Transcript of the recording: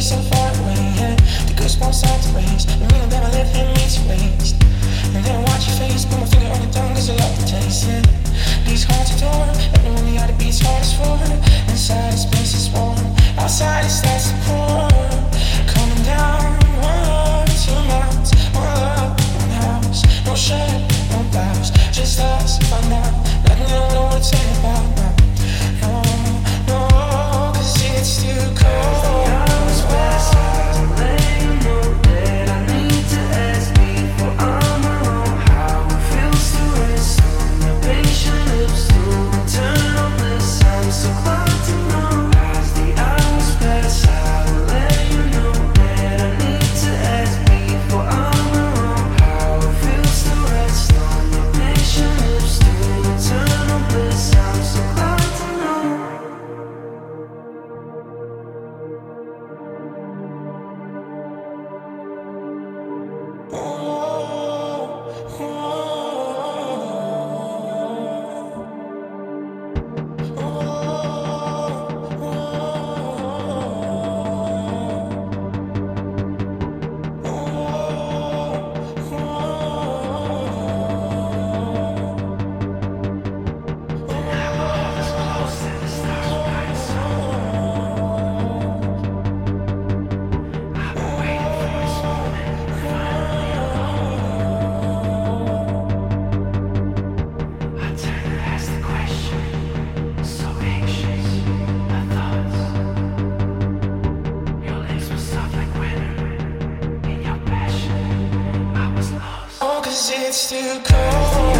so far away. The that live in meets waste. And then I watch your face, put my finger on your tongue, cause I love the taste. These hearts everyone for. Inside Cause it's too cold?